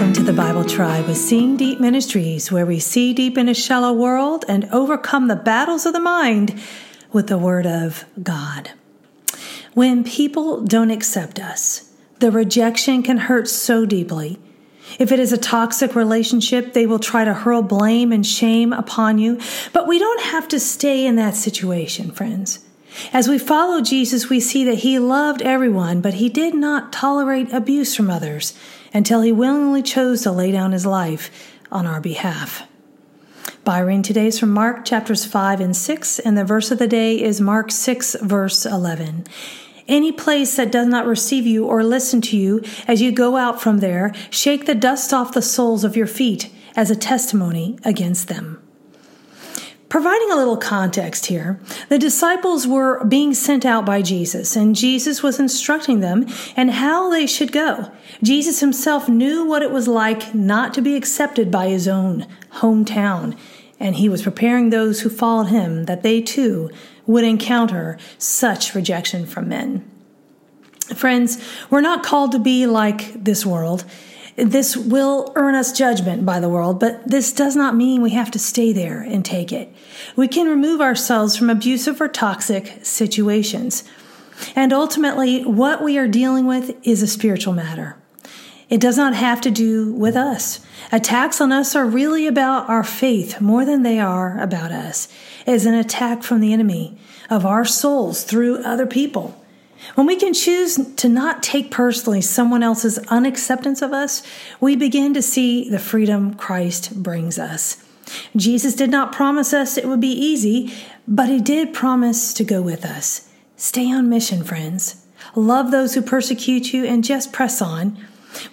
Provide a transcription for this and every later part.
welcome to the Bible Tribe with Seeing Deep Ministries, where we see deep in a shallow world and overcome the battles of the mind with the Word of God. When people don't accept us, the rejection can hurt so deeply. If it is a toxic relationship, they will try to hurl blame and shame upon you. But we don't have to stay in that situation, friends. As we follow Jesus, we see that he loved everyone, but he did not tolerate abuse from others until he willingly chose to lay down his life on our behalf. Byron today is from Mark chapters 5 and 6, and the verse of the day is Mark 6, verse 11. Any place that does not receive you or listen to you as you go out from there, shake the dust off the soles of your feet as a testimony against them. Providing a little context here, the disciples were being sent out by Jesus, and Jesus was instructing them and how they should go. Jesus himself knew what it was like not to be accepted by his own hometown, and he was preparing those who followed him that they too would encounter such rejection from men. Friends, we're not called to be like this world. This will earn us judgment by the world, but this does not mean we have to stay there and take it. We can remove ourselves from abusive or toxic situations. And ultimately, what we are dealing with is a spiritual matter. It does not have to do with us. Attacks on us are really about our faith more than they are about us. It is an attack from the enemy of our souls through other people. When we can choose to not take personally someone else's unacceptance of us, we begin to see the freedom Christ brings us. Jesus did not promise us it would be easy, but he did promise to go with us. Stay on mission, friends. Love those who persecute you and just press on.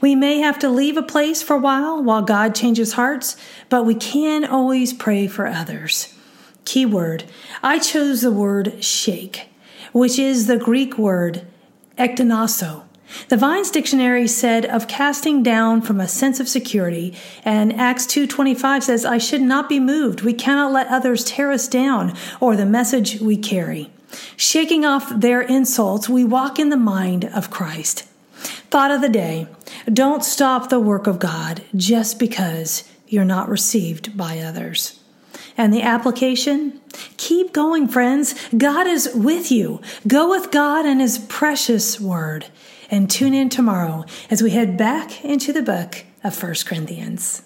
We may have to leave a place for a while while God changes hearts, but we can always pray for others. Keyword I chose the word shake which is the Greek word ektinasso. The Vine's Dictionary said of casting down from a sense of security, and Acts 2:25 says, "I should not be moved. We cannot let others tear us down or the message we carry." Shaking off their insults, we walk in the mind of Christ. Thought of the day: Don't stop the work of God just because you're not received by others. And the application? Keep going, friends. God is with you. Go with God and His precious word. And tune in tomorrow as we head back into the book of 1 Corinthians.